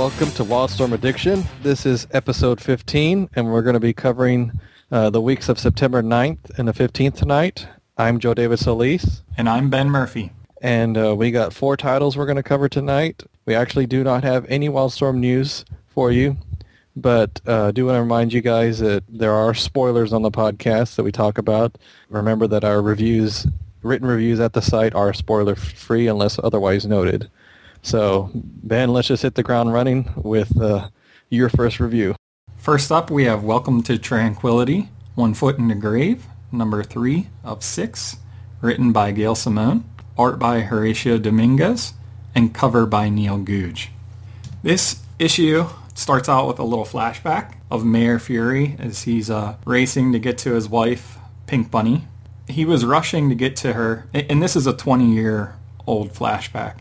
Hello, everyone, and welcome to Wildstorm Addiction. This is episode 15, and we're going to be covering uh, the weeks of September 9th and the 15th tonight. I'm Joe David Soliz, And I'm Ben Murphy. and uh, we got four titles we're going to cover tonight. We actually do not have any Wildstorm news for you, but uh, I do want to remind you guys that there are spoilers on the podcast that we talk about. Remember that our reviews, written reviews at the site, are spoiler-free unless otherwise noted. So, Ben, let's just hit the ground running with uh, your first review. First up, we have Welcome to Tranquility, One Foot in the Grave, number three of six, written by Gail Simone, art by Horatio Domingues, and cover by Neil Googe. This issue starts out with a little flashback of Mayor Fury as he's uh, racing to get to his wife, Pink Bunny. He was rushing to get to her, and this is a 20-year-old flashback.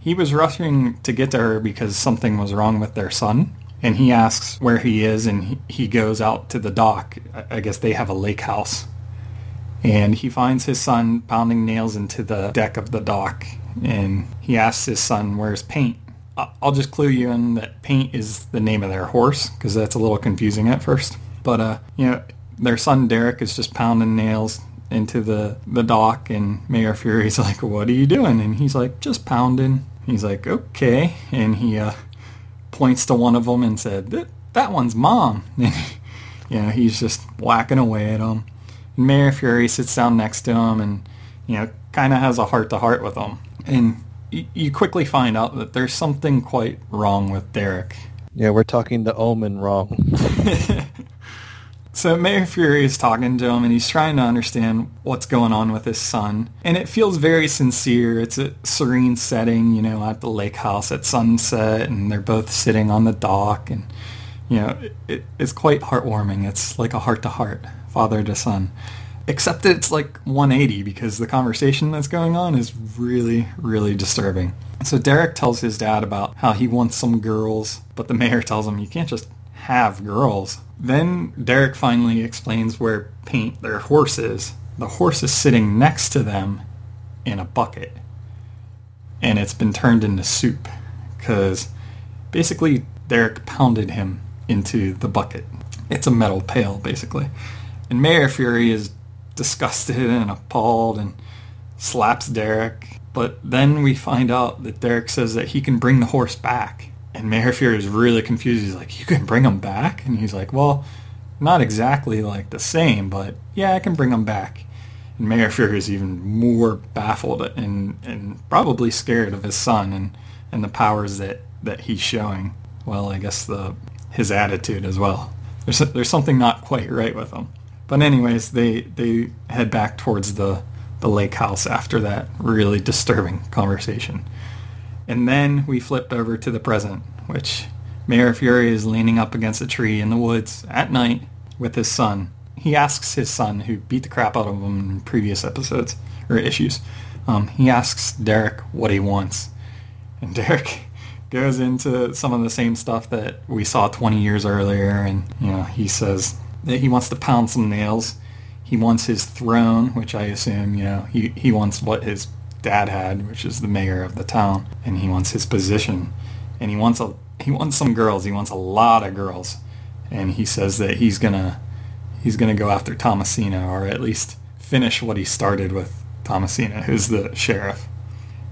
He was rushing to get to her because something was wrong with their son. And he asks where he is and he, goes out to the dock. I- guess they have a lake house. And he finds his son pounding nails into the deck of the dock. And he asks his son, where's Paint? I'll just clue you in that Paint is the name of their horse because that's a little confusing at first. But, uh, you know, their son Derek is just pounding nails into the, the dock and Mayor Fury's like, what are you doing? And he's like, just pounding. He's like, okay. And he uh, points to one of them and said, that, that one's mom. And, you know, he's just whacking away at him. And Mayor Fury sits down next to him and, you know, kind of has a heart-to-heart with him. And y- you quickly find out that there's something quite wrong with Derek. Yeah, we're talking the Omen wrong. So Mayor Fury is talking to him and he's trying to understand what's going on with his son. And it feels very sincere. It's a serene setting, you know, at the lake house at sunset and they're both sitting on the dock and, you know, it, it, it's quite heartwarming. It's like a heart-to-heart, father to son. Except it's like 180 because the conversation that's going on is really, really disturbing. So Derek tells his dad about how he wants some girls, but the mayor tells him you can't just have girls. Then Derek finally explains where Paint, their horse, is. The horse is sitting next to them in a bucket. And it's been turned into soup. Because basically Derek pounded him into the bucket. It's a metal pail, basically. And Mayor Fury is disgusted and appalled and slaps Derek. But then we find out that Derek says that he can bring the horse back. And Mayor Fury is really confused. He's like, you can bring him back? And he's like, well, not exactly like the same, but yeah, I can bring him back. And Mayor Fury is even more baffled and, and probably scared of his son and, and the powers that, that he's showing. Well, I guess the his attitude as well. There's, there's something not quite right with him. But anyways, they, they head back towards the, the lake house after that really disturbing conversation. And then we flipped over to the present, which Mayor Fury is leaning up against a tree in the woods at night with his son. He asks his son, who beat the crap out of him in previous episodes or issues, um, he asks Derek what he wants. And Derek goes into some of the same stuff that we saw 20 years earlier. And, you know, he says that he wants to pound some nails. He wants his throne, which I assume, you know, he, he wants what his dad had, which is the mayor of the town. And he wants his position. And he wants a he wants some girls. He wants a lot of girls. And he says that he's gonna he's gonna go after Thomasina, or at least finish what he started with Thomasina, who's the sheriff.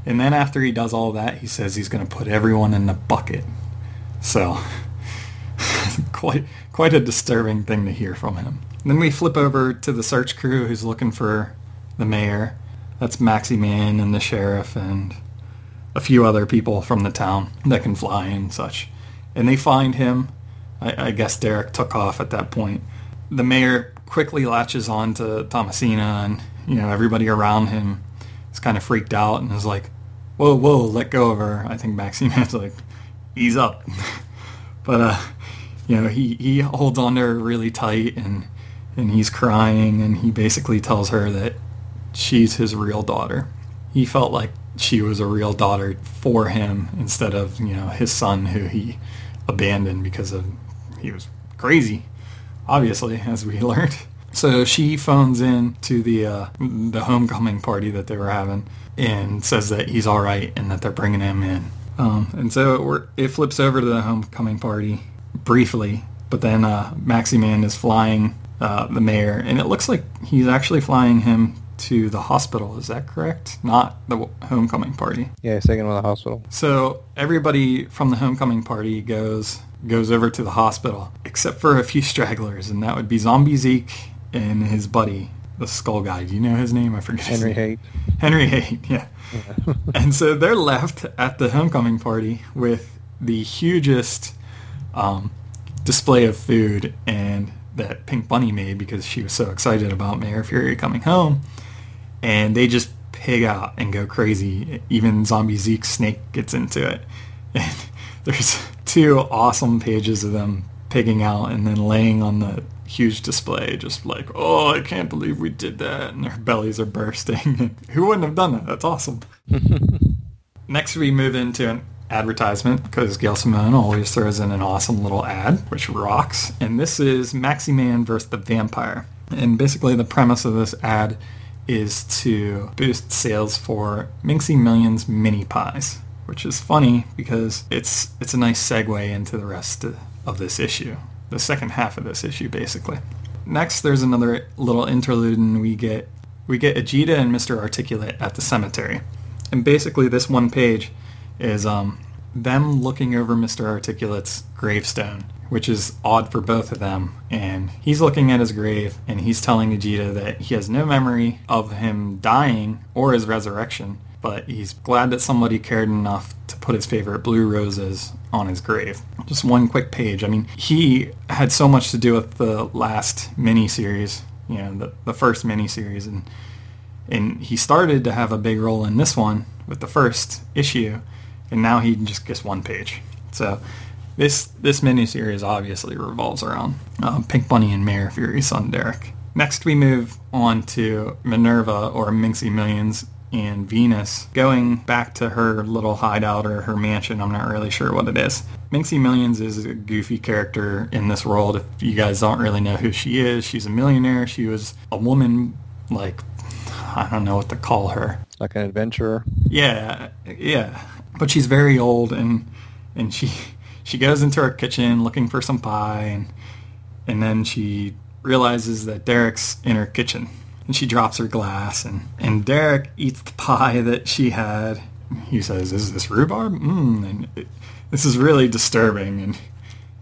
And then after he does all that, he says he's to put everyone in the bucket. So, quite quite a disturbing thing to hear from him. Then we flip over to the search crew who's looking for the mayor. That's Maxi Man and the sheriff and a few other people from the town that can fly and such. And they find him. I, I guess Derek took off at that point. The mayor quickly latches on to Thomasina and, you know, everybody around him is kind of freaked out and is like, whoa, whoa, let go of her. I think Maxine's like, ease up. but, uh, you know, he, he holds on to her really tight and, and he's crying and he basically tells her that she's his real daughter. He felt like she was a real daughter for him instead of, you know, his son who he abandoned because of, he was crazy, obviously, as we learned. So she phones in to the uh, the homecoming party that they were having and says that he's all right and that they're bringing him in. Um, and so it, it flips over to the homecoming party briefly, but then uh, Maxi Man is flying uh, the mayor, and it looks like he's actually flying him to the hospital. Is that correct? Not the homecoming party. Yeah, he's him to the hospital. So everybody from the homecoming party goes goes over to the hospital, except for a few stragglers, and that would be Zombie Zeke and his buddy, the Skull Guy. Do you know his name? I forget. Henry Haight. Henry Haight, yeah. yeah. and so they're left at the homecoming party with the hugest um, display of food and that Pink Bunny made because she was so excited about Mayor Fury coming home. And they just pig out and go crazy. Even Zombie Zeke Snake gets into it. And there's two awesome pages of them pigging out and then laying on the huge display just like, oh, I can't believe we did that. And their bellies are bursting. Who wouldn't have done that? That's awesome. Next, we move into an advertisement because Gail Simone always throws in an awesome little ad, which rocks. And this is Maxi Man versus the Vampire. And basically the premise of this ad is to boost sales for Minxie Millions mini pies, which is funny because it's it's a nice segue into the rest of this issue, the second half of this issue basically. Next there's another little interlude and we get we get Ajita and Mr. Articulate at the cemetery. And basically this one page is um, them looking over Mr. Articulate's gravestone, which is odd for both of them. And he's looking at his grave and he's telling Ajita that he has no memory of him dying or his resurrection, but he's glad that somebody cared enough to put his favorite blue roses on his grave. Just one quick page. I mean, he had so much to do with the last mini-series, you know, the, the first mini-series, and, and he started to have a big role in this one with the first issue and now he just gets one page. So this this miniseries obviously revolves around um, Pink Bunny and Mayor Fury's son Derek. Next, we move on to Minerva or Minxie Millions and Venus going back to her little hideout or her mansion. I'm not really sure what it is. Minxie Millions is a goofy character in this world. If you guys don't really know who she is, she's a millionaire. She was a woman like I don't know what to call her. Like an adventurer. Yeah, yeah but she's very old and and she she goes into her kitchen looking for some pie and and then she realizes that Derek's in her kitchen and she drops her glass and and Derek eats the pie that she had. He says, "Is this rhubarb?" Mm, and it, this is really disturbing and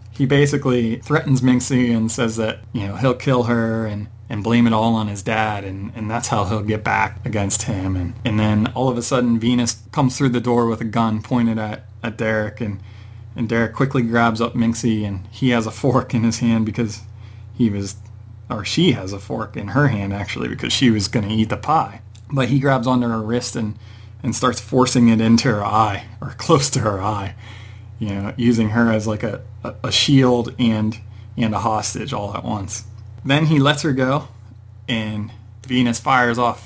he basically threatens Minxie and says that you know he'll kill her and and blame it all on his dad and, and that's how he'll get back against him and, and then all of a sudden Venus comes through the door with a gun pointed at, at Derek and, and Derek quickly grabs up Minxie and he has a fork in his hand because he was or she has a fork in her hand actually because she was going to eat the pie. But he grabs onto her wrist and, and starts forcing it into her eye or close to her eye, you know, using her as like a, a, a shield and and a hostage all at once. Then he lets her go, and Venus fires off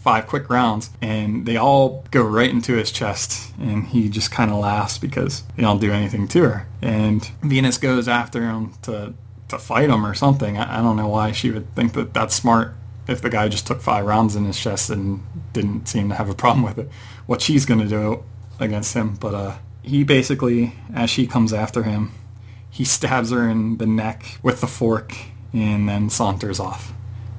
five quick rounds, and they all go right into his chest, and he just kind of laughs because they don't do anything to her. And Venus goes after him to to fight him or something. I, I don't know why she would think that that's smart if the guy just took five rounds in his chest and didn't seem to have a problem with it. What she's going to do against him, but uh, he basically, as she comes after him, he stabs her in the neck with the fork and then saunters off.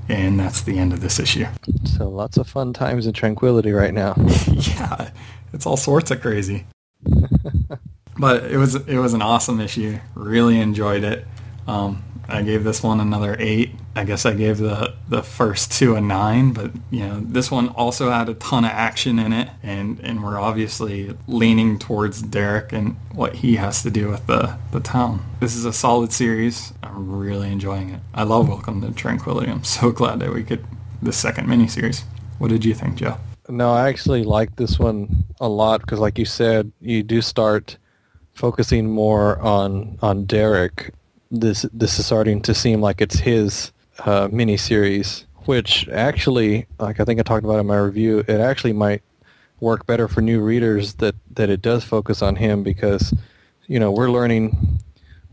And that's the end of this issue. So lots of fun times and tranquility right now. yeah, it's all sorts of crazy. but it was it was an awesome issue. Really enjoyed it. Um, I gave this one another eight. I guess I gave the the first two a nine, but you know this one also had a ton of action in it, and and we're obviously leaning towards Derek and what he has to do with the the town. This is a solid series. I'm really enjoying it. I love Welcome to Tranquility. I'm so glad that we get the second miniseries. What did you think, Joe? No, I actually like this one a lot because, like you said, you do start focusing more on on Derek this this is starting to seem like it's his uh, mini series, which actually, like I think I talked about in my review, it actually might work better for new readers that that it does focus on him because you know we're learning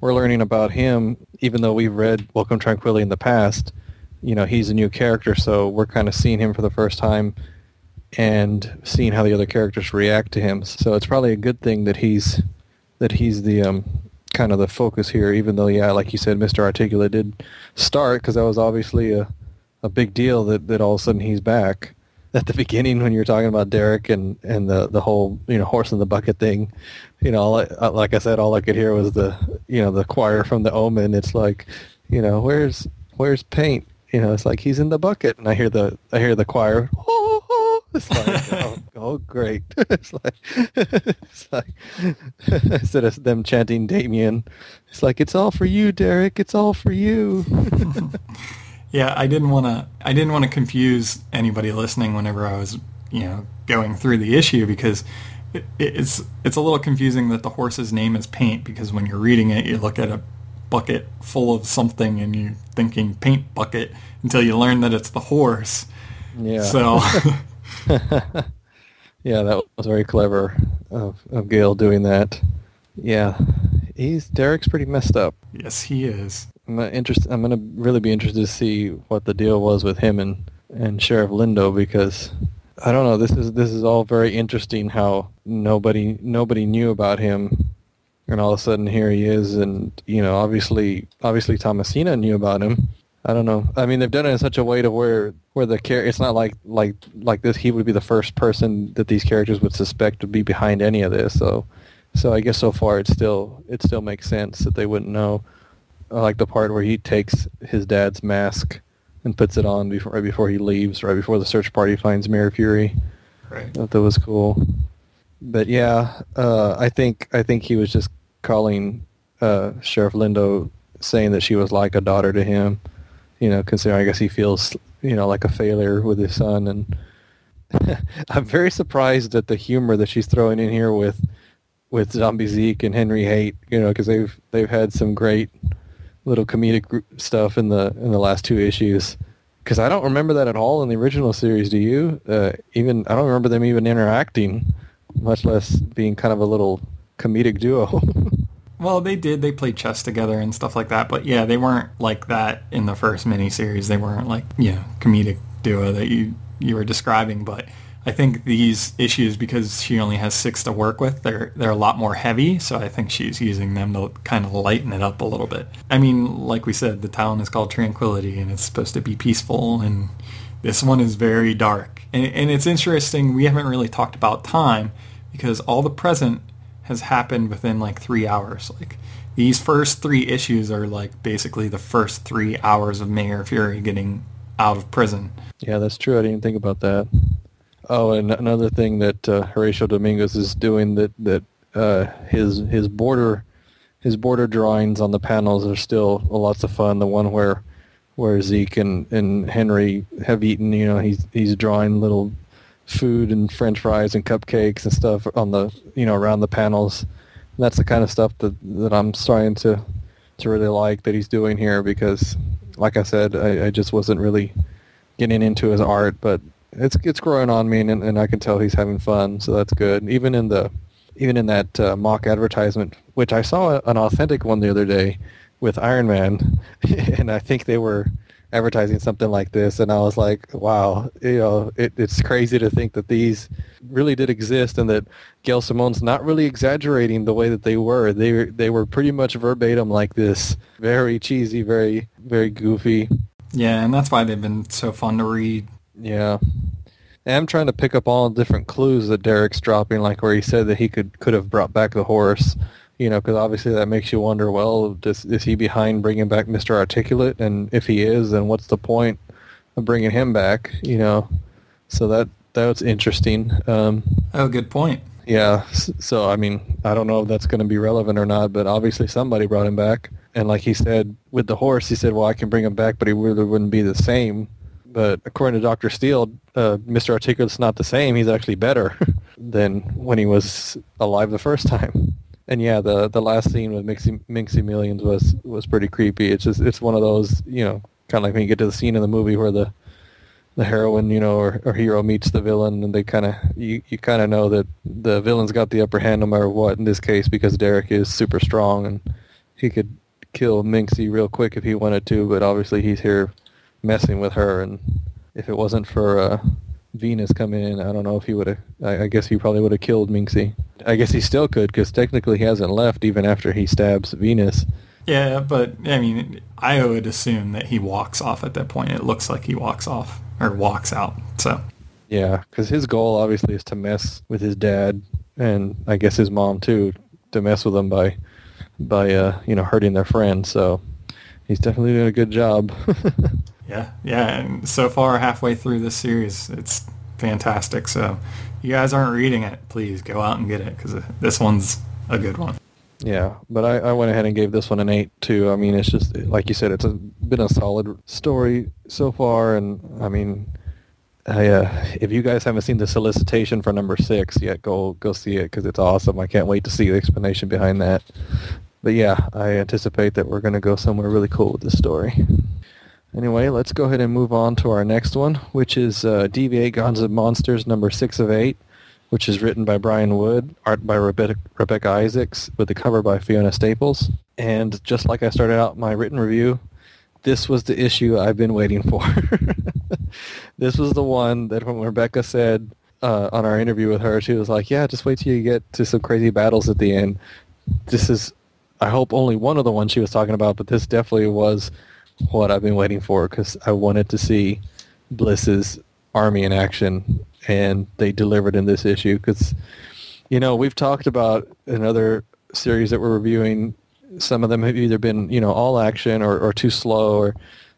we're learning about him even though we've read Welcome Tranquility in the past. You know he's a new character, so we're kind of seeing him for the first time and seeing how the other characters react to him. So it's probably a good thing that he's that he's the um, kind of the focus here. Even though, yeah, like you said, Mr. Articulate did start because that was obviously a a big deal that that all of a sudden he's back. At the beginning, when you were talking about Derek and, and the, the whole you know horse in the bucket thing, you know, uh, like I said, all I could hear was the you know the choir from the Omen. It's like, you know, where's where's paint? You know, it's like he's in the bucket, and I hear the I hear the choir. Oh. It's like, oh, oh, great! it's like it's like instead of them chanting Damien, it's like it's all for you, Derek. It's all for you. yeah, I didn't want to. I didn't want to confuse anybody listening whenever I was, you know, going through the issue because it, it's it's a little confusing that the horse's name is Paint because when you're reading it, you look at a bucket full of something and you're thinking paint bucket until you learn that it's the horse. Yeah. So. yeah, that was very clever of, of Gail doing that. Yeah, he's Derek's pretty messed up. Yes, he is. I'm interest. I'm gonna really be interested to see what the deal was with him and and Sheriff Lindo because I don't know. This is this is all very interesting. How nobody nobody knew about him, and all of a sudden here he is, and you know, obviously obviously Thomasina knew about him. I don't know. I mean, they've done it in such a way to where where the character it's not like like like this. He would be the first person that these characters would suspect to be behind any of this. So, so I guess so far it still it still makes sense that they wouldn't know. I like the part where he takes his dad's mask and puts it on before right before he leaves, right before the search party finds Mayor Fury. Right. That was cool. But yeah, uh, I think I think he was just calling uh, Sheriff Lindo, saying that she was like a daughter to him. You know, considering I guess he feels you know like a failure with his son, and I'm very surprised at the humor that she's throwing in here with with Zombie Zeke and Henry Haight. You know, because they've they've had some great little comedic stuff in the in the last two issues because I don't remember that at all in the original series. Do you? Uh, even I don't remember them even interacting, much less being kind of a little comedic duo. well, they did. They played chess together and stuff like that. But yeah, they weren't like that in the first miniseries. They weren't like yeah comedic duo that you you were describing. But I think these issues, because she only has six to work with, they're they're a lot more heavy. So I think she's using them to kind of lighten it up a little bit. I mean, like we said, the town is called Tranquility, and it's supposed to be peaceful, and this one is very dark. And, and it's interesting. We haven't really talked about time because all the present has happened within like three hours. Like these first three issues are like basically the first three hours of Mayor Fury getting out of prison. Yeah, that's true. I didn't think about that. Oh, and another thing that uh, Horatio Domingues is doing that that uh, his his border his border drawings on the panels are still lots of fun. The one where where Zeke and, and Henry have eaten, you know, he's he's drawing little food and French fries and cupcakes and stuff on the you know around the panels. That's the kind of stuff that that I'm starting to to really like that he's doing here because, like I said, I, I just wasn't really getting into his art, but it's it's growing on me, and, and I can tell he's having fun, so that's good. Even in the even in that uh, mock advertisement, which I saw an authentic one the other day with Iron Man, and I think they were advertising something like this, and I was like, wow, you know, it, it's crazy to think that these really did exist, and that Gail Simone's not really exaggerating the way that they were. They they were pretty much verbatim like this, very cheesy, very very goofy. Yeah, and that's why they've been so fun to read. Yeah. And I'm trying to pick up all the different clues that Derek's dropping, like where he said that he could could have brought back the horse, you know, because obviously that makes you wonder, well, does, is he behind bringing back Mr. Articulate? And if he is, then what's the point of bringing him back, you know? So that that's interesting. Um, oh, good point. Yeah. So, I mean, I don't know if that's going to be relevant or not, but obviously somebody brought him back. And like he said, with the horse, he said, well, I can bring him back, but he really wouldn't be the same but according to Dr. Steele, uh, Mr. Articulate's not the same. He's actually better than when he was alive the first time. And yeah, the the last scene with Minxie, Minxie Millions was was pretty creepy. It's just it's one of those you know kind of like when you get to the scene in the movie where the the heroine you know or, or hero meets the villain and they kind of you, you kind of know that the villain's got the upper hand no matter what in this case because Derek is super strong and he could kill Minxie real quick if he wanted to, but obviously he's here messing with her. And if it wasn't for uh, Venus come in, I don't know if he would have. I, I guess he probably would have killed Minxie. I guess he still could because technically he hasn't left even after he stabs Venus. Yeah, but I mean, I would assume that he walks off at that point. It looks like he walks off or walks out. So yeah, because his goal obviously is to mess with his dad and I guess his mom too, to mess with them by by uh, you know hurting their friend. So he's definitely doing a good job. yeah, yeah. And so far, halfway through this series, it's fantastic. So you guys aren't reading it, please go out and get it because this one's a good one. Yeah, but I, I went ahead and gave this one an eight too. I mean, it's just like you said, it's a, been a solid story so far, and I mean, I, uh, if you guys haven't seen the solicitation for number six yet, go go see it because it's awesome. I can't wait to see the explanation behind that. But yeah, I anticipate that we're going to go somewhere really cool with this story. Anyway, let's go ahead and move on to our next one, which is uh, DV8 Gods and Monsters number six of eight which is written by Brian Wood, art by Rebecca, Rebecca Isaacs, with the cover by Fiona Staples. And just like I started out my written review, this was the issue I've been waiting for. this was the one that when Rebecca said uh, on our interview with her, she was like, yeah, just wait till you get to some crazy battles at the end. This is, I hope, only one of the ones she was talking about, but this definitely was what I've been waiting for because I wanted to see Bliss's army in action and they delivered in this issue. Because you know we've talked about another series that we're reviewing some of them have either been you know all action or, or too slow or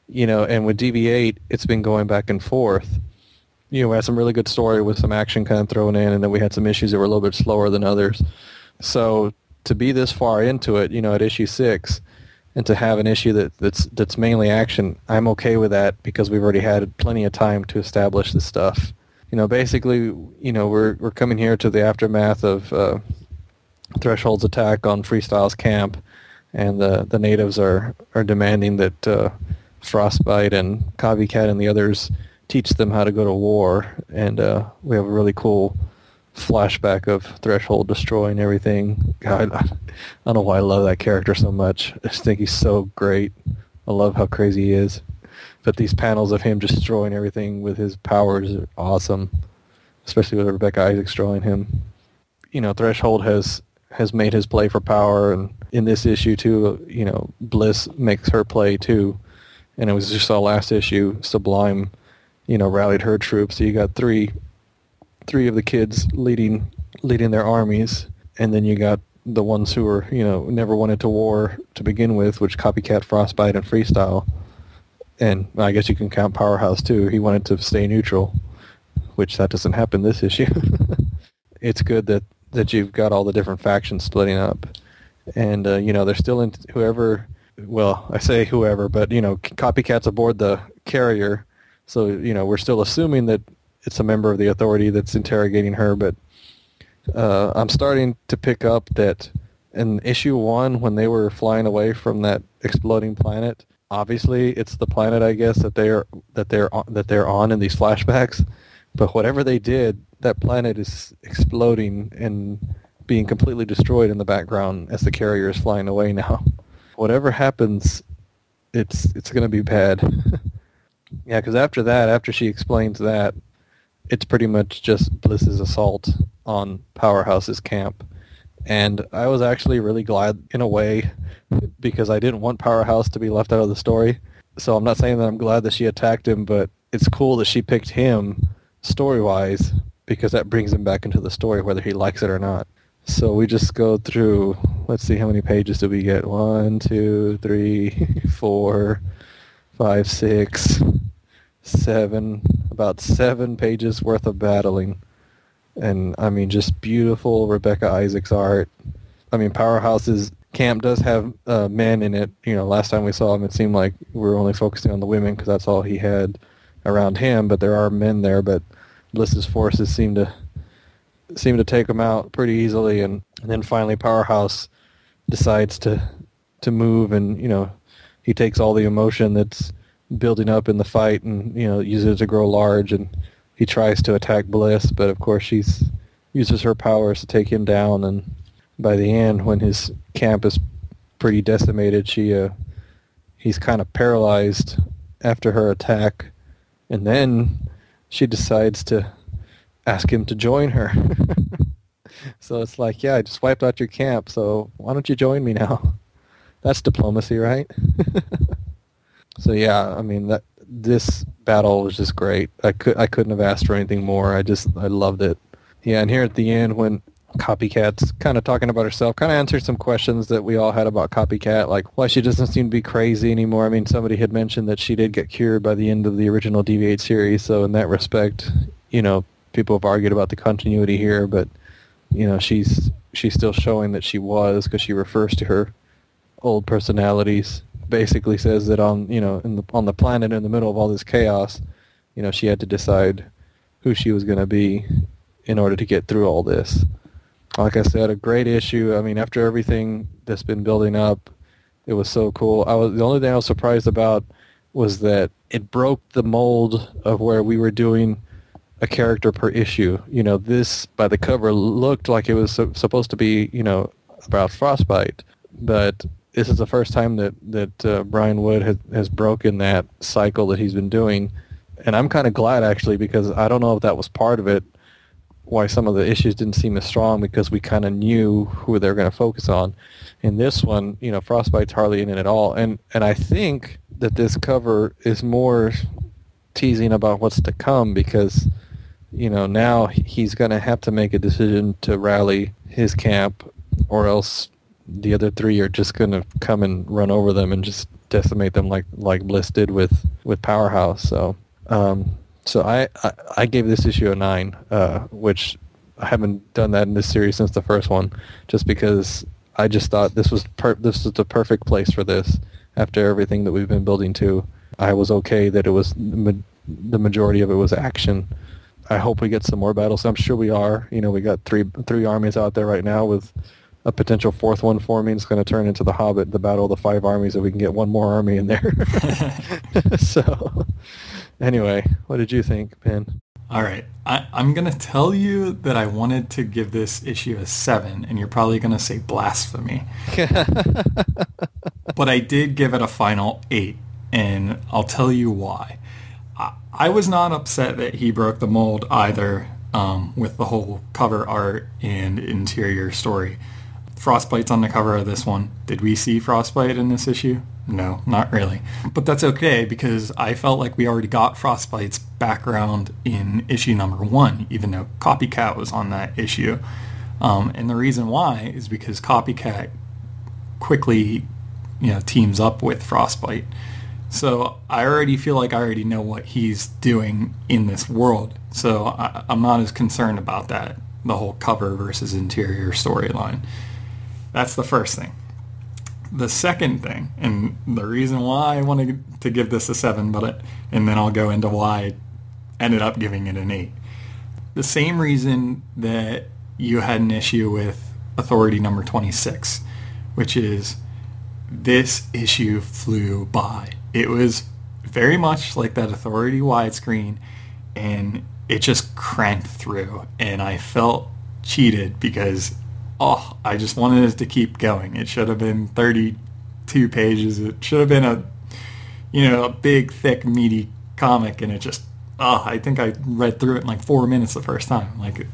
you know and with dv8 it's been going back and forth. You know we had some really good story with some action kind of thrown in and then we had some issues that were a little bit slower than others. So to be this far into it you know at issue six and to have an issue that, that's that's mainly action i'm okay with that because we've already had plenty of time to establish this stuff. You know, basically, you know, we're we're coming here to the aftermath of uh, Threshold's attack on Freestyle's camp, and the the natives are are demanding that uh, Frostbite and Copycat and the others teach them how to go to war, and uh, we have a really cool flashback of Threshold destroying everything. God, I don't know why I love that character so much. I just think he's so great. I love how crazy he is. But these panels of him destroying everything with his powers are awesome, especially with Rebecca Isaacs drawing him. You know, Threshold has has made his play for power, and in this issue too, you know, Bliss makes her play too. And it was just our last issue, Sublime, you know, rallied her troops. So you got three, three of the kids leading leading their armies, and then you got the ones who were, you know, never wanted to war to begin with, which Copycat, Frostbite, and Freestyle and I guess you can count Powerhouse too. He wanted to stay neutral, which that doesn't happen this issue. it's good that that you've got all the different factions splitting up, and uh, you know they're still in whoever. Well, I say whoever, but you know, copycats aboard the carrier, so you know we're still assuming that it's a member of the authority that's interrogating her. But uh, I'm starting to pick up that in issue one, when they were flying away from that exploding planet, obviously it's the planet I guess that they're that they're on, that they're on in these flashbacks. But whatever they did, that planet is exploding and being completely destroyed in the background as the carrier is flying away now. Whatever happens, it's it's going to be bad. yeah, because after that, after she explains that, it's pretty much just Bliss's assault on Powerhouse's camp. And I was actually really glad in a way because I didn't want Powerhouse to be left out of the story. So I'm not saying that I'm glad that she attacked him, but it's cool that she picked him story-wise because that brings him back into the story whether he likes it or not. So we just go through, let's see how many pages do we get? One, two, three, four, five, six, seven, about seven pages worth of battling and I mean just beautiful Rebecca Isaacs art. I mean Powerhouse's camp does have uh, men in it. You know, last time we saw him, it seemed like we were only focusing on the women because that's all he had around him. But there are men there. But Bliss's forces seem to seem to take him out pretty easily, and, and then finally Powerhouse decides to to move, and you know he takes all the emotion that's building up in the fight and you know uses it to grow large and he tries to attack Bliss, but of course she uses her powers to take him down. And by the end, when his camp is pretty decimated, she uh, he's kind of paralyzed after her attack, and then she decides to ask him to join her. so it's like, yeah, I just wiped out your camp, so why don't you join me now? That's diplomacy, right? so yeah, I mean that this battle was just great. I could I couldn't have asked for anything more. I just I loved it. Yeah, and here at the end when Copycat's kind of talking about herself, kind of answered some questions that we all had about Copycat, like why she doesn't seem to be crazy anymore. I mean, somebody had mentioned that she did get cured by the end of the original DV8 series, so in that respect, you know, people have argued about the continuity here, but you know, she's she's still showing that she was because she refers to her old personalities. Basically, says that on you know the, on the planet in the middle of all this chaos, you know, she had to decide who she was going to be in order to get through all this. Like I said, a great issue. I mean, after everything that's been building up, it was so cool. I was the only thing I was surprised about was that it broke the mold of where we were doing a character per issue. You know, this by the cover looked like it was supposed to be, you know, about Frostbite, but this is the first time that that uh, Brian Wood has has broken that cycle that he's been doing, and I'm kind of glad actually because I don't know if that was part of it, why some of the issues didn't seem as strong because we kind of knew who they're going to focus on. In this one, you know, Frostbite's hardly in it at all, and and I think that this cover is more teasing about what's to come because you know, now he's going to have to make a decision to rally his camp or else the other three are just going to come and run over them and just decimate them like like Bliss did with with Powerhouse. So um, so I, I, I gave this issue a nine, uh, which I haven't done that in this series since the first one, just because I just thought this was per- this was the perfect place for this. After everything that we've been building to, I was okay that it was the majority of it was action I hope we get some more battles. I'm sure we are. You know, we got three three armies out there right now with a potential fourth one forming. It's going to turn into the Hobbit, the Battle of the Five Armies, if we can get one more army in there. so, anyway, what did you think, Ben? All right, I, I'm going to tell you that I wanted to give this issue a seven, and you're probably going to say blasphemy. but I did give it a final eight, and I'll tell you why. I was not upset that he broke the mold either um, with the whole cover art and interior story. Frostbite's on the cover of this one. Did we see Frostbite in this issue? No, not really. But that's okay because I felt like we already got Frostbite's background in issue number one, even though Copycat was on that issue. Um, and the reason why is because Copycat quickly, you know, teams up with Frostbite. So I already feel like I already know what he's doing in this world. So I, am not as concerned about that, the whole cover versus interior storyline. That's the first thing. The second thing, and the reason why I wanted to give this a seven, but it, and then I'll go into why I ended up giving it an eight. The same reason that you had an issue with Authority number 26, which is this issue flew by it was very much like that authority widescreen and it just cranked through and I felt cheated because oh I just wanted it to keep going. It should have been 32 pages. It should have been a you know a big thick meaty comic and it just oh I think I read through it in like 4 minutes the first time. Like it,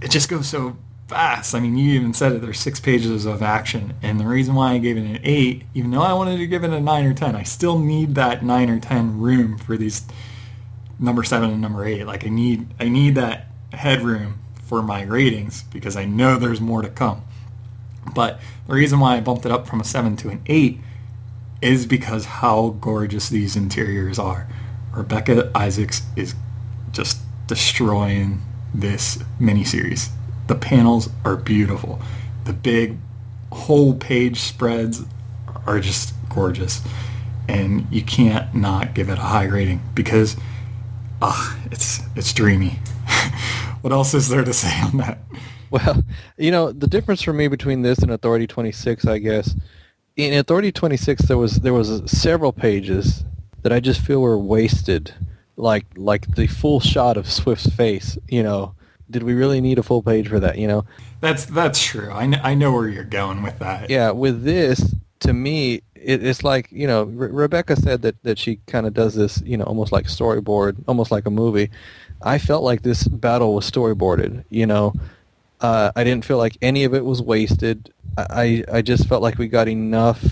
it just goes so fast. I mean, you even said it. There's six pages of action, and the reason why I gave it an eight, even though I wanted to give it a nine or ten, I still need that nine or ten room for these number seven and number eight. Like I need, I need that headroom for my ratings because I know there's more to come. But the reason why I bumped it up from a seven to an eight is because how gorgeous these interiors are. Rebecca Isaacs is just destroying this miniseries. The panels are beautiful. The big whole page spreads are just gorgeous. And you can't not give it a high rating because uh, it's it's dreamy. What else is there to say on that? Well, you know, the difference for me between this and Authority 26, I guess, in Authority 26 there was there was several pages that I just feel were wasted like like the full shot of Swift's face, you know, did we really need a full page for that? You know, that's that's true. I, kn- I know where you're going with that. Yeah, with this, to me, it, it's like you know Re- Rebecca said that that she kind of does this you know almost like storyboard, almost like a movie. I felt like this battle was storyboarded. You know, uh, I didn't feel like any of it was wasted. I I just felt like we got enough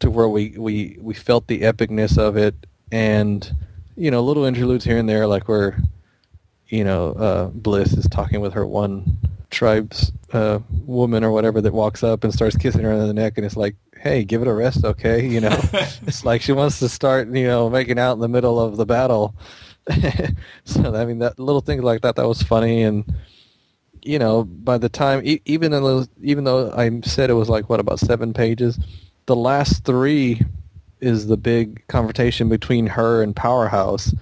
to where we we we felt the epicness of it, and you know little interludes here and there, like where you know uh, Bliss is talking with her one tribe's uh, woman or whatever that walks up and starts kissing her on the neck, and it's like, hey, give it a rest, okay? You know, it's like she wants to start, you know, making out in the middle of the battle. so I mean, that little things like that that was funny, and you know, by the time even though even though I said it was like what about seven pages, the last three is the big confrontation between her and Powerhouse.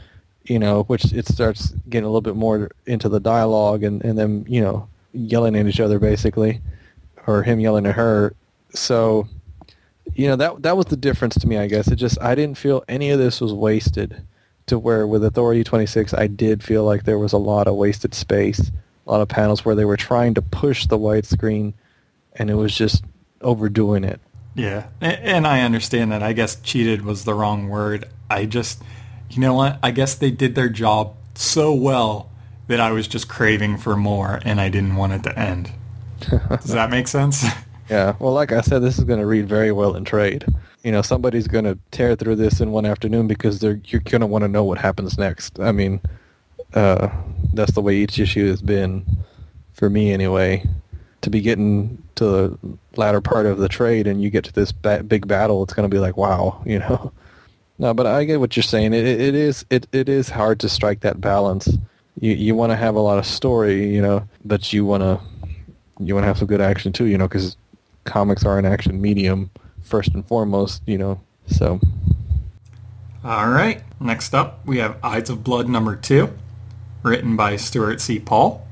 You know, which it starts getting a little bit more into the dialogue and and them you know yelling at each other basically, or him yelling at her. So, you know that that was the difference to me. I guess it just I didn't feel any of this was wasted. To where with Authority 26, I did feel like there was a lot of wasted space, a lot of panels where they were trying to push the widescreen, and it was just overdoing it. Yeah, and I understand that. I guess cheated was the wrong word. I just, you know what? I guess they did their job so well that I was just craving for more and I didn't want it to end. Does that make sense? Yeah. Well, like I said, this is going to read very well in trade. You know, somebody's going to tear through this in one afternoon because they're you're going to want to know what happens next. I mean, uh, that's the way each issue has been for me anyway. To be getting to the latter part of the trade and you get to this ba- big battle, it's going to be like, wow, you know. No, but I get what you're saying. It, it is it, it is hard to strike that balance you you want to have a lot of story, you know, but you want to you want to have some good action too, you know, because comics are an action medium first and foremost, you know. So. All right. Next up, we have Ides of Blood number two, written by Stuart C. Paul,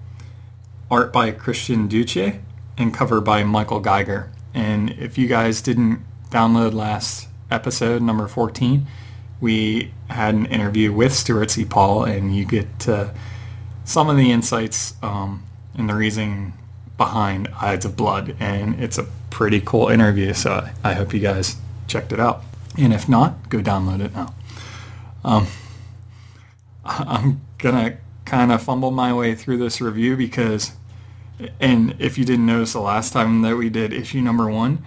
art by Christian Duce, and cover by Michael Geiger. And if you guys didn't download last episode, number 14, we had an interview with Stuart C. Paul, and you get some of the insights um, and the reasoning behind Ides of Blood, and it's a pretty cool interview. So I hope you guys checked it out, and if not, go download it now. Um, I'm gonna kind of fumble my way through this review because, and if you didn't notice the last time that we did issue number one,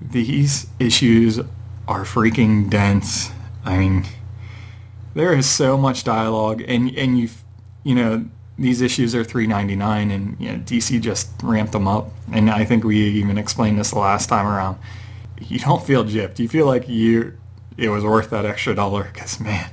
these issues are freaking dense. I mean, there is so much dialogue, and and you you know, these issues are three ninety nine, and you know, DC just ramped them up. And I think we even explained this the last time around. You don't feel gypped. You feel like you it was worth that extra dollar because man,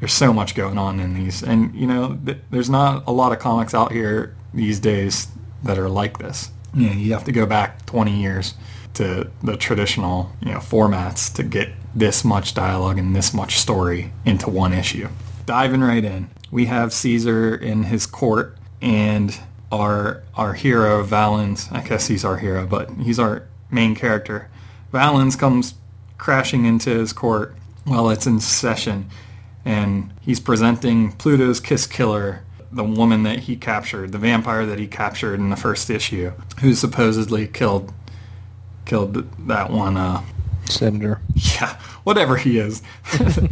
there's so much going on in these, and you know, th- there's not a lot of comics out here these days that are like this. You know, you have to go back 20 years to the traditional, you know, formats to get this much dialogue and this much story into one issue. Diving right in we have Caesar in his court and our our hero Valens, I guess he's our hero, but he's our main character. Valens comes crashing into his court while it's in session and he's presenting Pluto's Kiss Killer, the woman that he captured, the vampire that he captured in the first issue, who supposedly killed killed that one uh, senator. Yeah, whatever he is.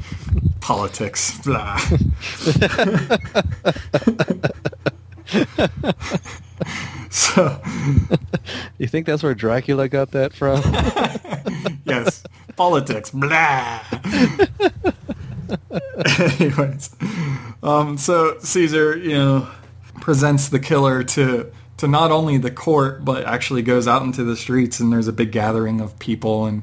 Politics. Blah. so, you think that's where Dracula got that from? yes, politics. Blah. Anyways, um, so Caesar, you know, presents the killer to to not only the court but actually goes out into the streets and there's a big gathering of people and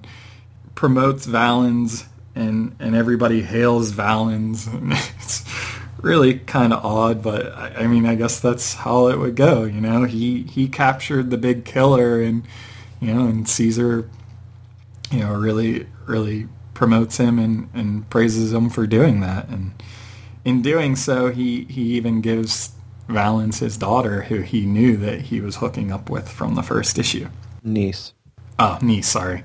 promotes Valens and and everybody hails Valens. And it's really kind of odd, but I, I, mean, I guess that's how it would go. You know, he he captured the big killer, and you know, and Caesar, you know, really really promotes him and and praises him for doing that, and in doing so, he he even gives Valens his daughter, who he knew that he was hooking up with from the first issue. Niece. Oh, niece, sorry.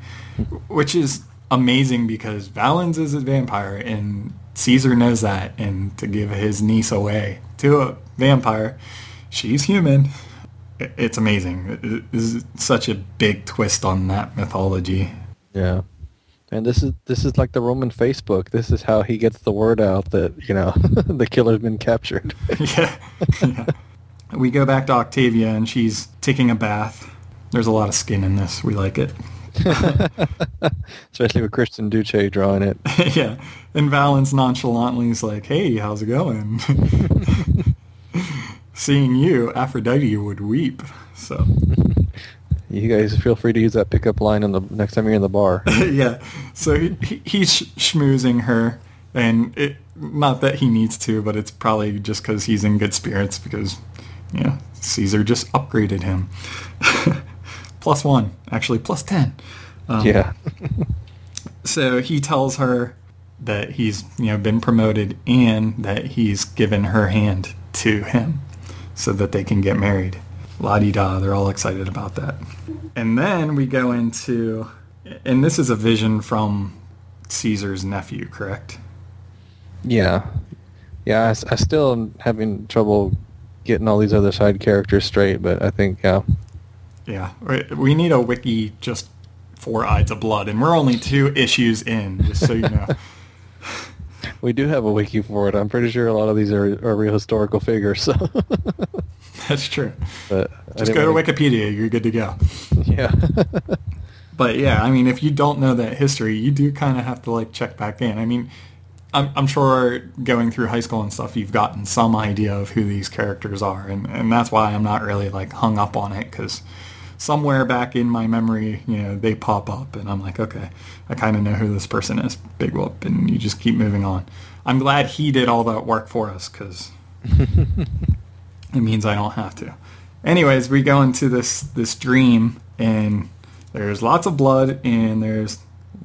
Which is amazing because Valens is a vampire and Caesar knows that and to give his niece away to a vampire, she's human. It's amazing. This is such a big twist on that mythology. Yeah. And this is this is like the Roman Facebook. This is how he gets the word out that you know the killer's been captured. yeah. yeah. We go back to Octavia, and she's taking a bath. There's a lot of skin in this. We like it. Especially with Christian Duce drawing it. yeah. And Valens nonchalantly is like, hey, how's it going? Seeing you, Aphrodite would weep. So you guys feel free to use that pickup line in the next time you're in the bar. yeah. So he, he, he's schmoozing her, and it, not that he needs to, but it's probably just because he's in good spirits because, you know, Caesar just upgraded him. Plus one, actually plus ten. Um, yeah. so he tells her that he's you know been promoted and that he's given her hand to him so that they can get married. La di da, they're all excited about that. And then we go into, and this is a vision from Caesar's nephew, correct? Yeah. Yeah, I, I still am having trouble getting all these other side characters straight, but I think, yeah. Yeah, we need a wiki just for Ides of Blood, and we're only two issues in, just so you know. we do have a wiki for it. I'm pretty sure a lot of these are, are real historical figures. So. That's true. But just go to Wikipedia. You're good to go. Yeah. but yeah, I mean, if you don't know that history, you do kind of have to like check back in. I mean, I'm, I'm sure going through high school and stuff, you've gotten some idea of who these characters are, and, and that's why I'm not really like hung up on it because somewhere back in my memory, you know, they pop up and I'm like, okay, I kind of know who this person is. Big whoop. And you just keep moving on. I'm glad he did all that work for us because it means I don't have to. Anyways, we go into this, this dream and there's lots of blood and there's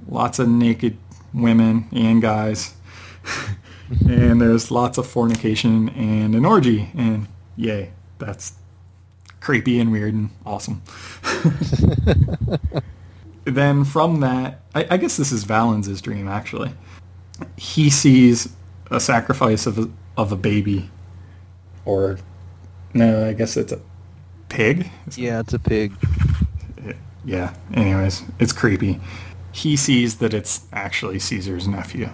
lots of naked women and guys. and there's lots of fornication and an orgy and yay, that's creepy and weird and awesome. then from that, I, I, guess this is Valens' dream actually. He sees a sacrifice of a, of a baby, or no, I guess it's a pig. Yeah, it's a pig. Yeah. Anyways, it's creepy. He sees that it's actually Caesar's nephew.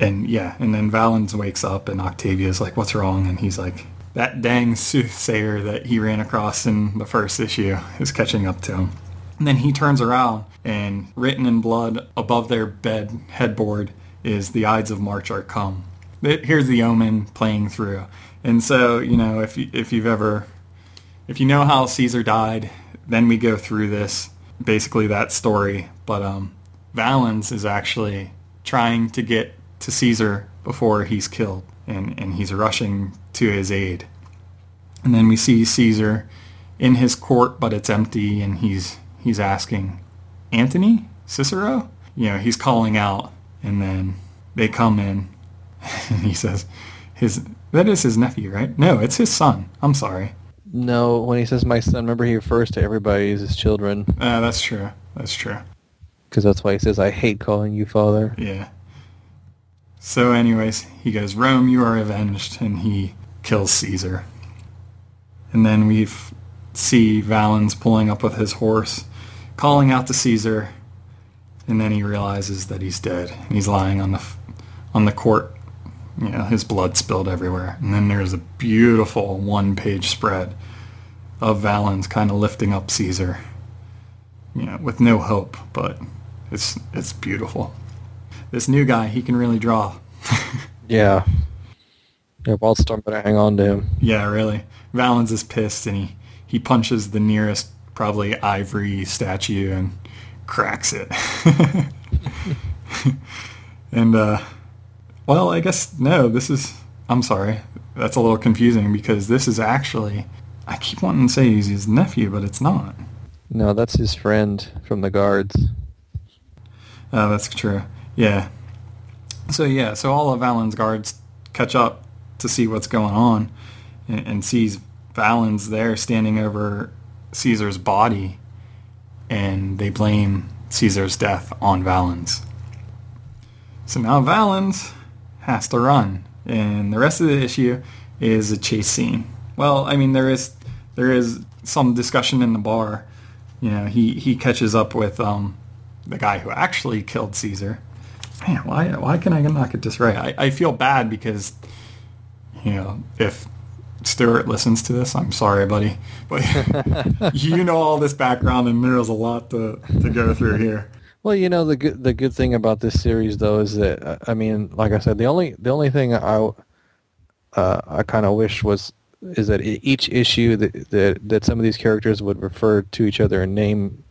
And yeah, and then Valens wakes up and Octavia's like, what's wrong? And he's like, that dang soothsayer that he ran across in the first issue is catching up to him. And then he turns around and written in blood above their bed headboard is the Ides of March are come. Here's the omen playing through. And so, you know, if you, if you've ever if you know how Caesar died, then we go through this basically that story. But um, Valens is actually trying to get to Caesar before he's killed and, and he's rushing to his aid. And then we see Caesar in his court, but it's empty, and he's he's asking, Antony? Cicero? You know, he's calling out, and then they come in, and he says, his that is his nephew, right? No, it's his son. I'm sorry. No, when he says my son, remember he refers to everybody as his children. Uh, that's true. That's true. Because that's why he says, I hate calling you father. Yeah. So anyways, he goes, Rome, you are avenged, and he kills Caesar. And then we see Valens pulling up with his horse, calling out to Caesar, and then he realizes that he's dead. and He's lying on the on the court, you know, his blood spilled everywhere. And then there's a beautiful one-page spread of Valens kind of lifting up Caesar, you know, with no hope, but it's it's beautiful this new guy, he can really draw. yeah. Yeah, Wildstorm better hang on to him. Yeah, really. Valens is pissed and he, he punches the nearest probably ivory statue and cracks it. and uh well, I guess no, this is I'm sorry. That's a little confusing because this is actually I keep wanting to say he's his nephew, but it's not. No, that's his friend from the guards. Oh, that's true. Yeah. So yeah, so all of Valens' guards catch up to see what's going on and, and sees Valens there standing over Caesar's body and they blame Caesar's death on Valens. So now Valens has to run and the rest of the issue is a chase scene. Well, I mean there is there is some discussion in the bar. You know, he, he catches up with um, the guy who actually killed Caesar. Man, why why can I not get this right? I, I feel bad because you know if Stuart listens to this, I'm sorry, buddy, but you know all this background, and there's a lot to to go through here. Well, you know the good the good thing about this series though is that I mean, like I said, the only the only thing I uh, I kind of wish was is that each issue that, that that some of these characters would refer to each other and name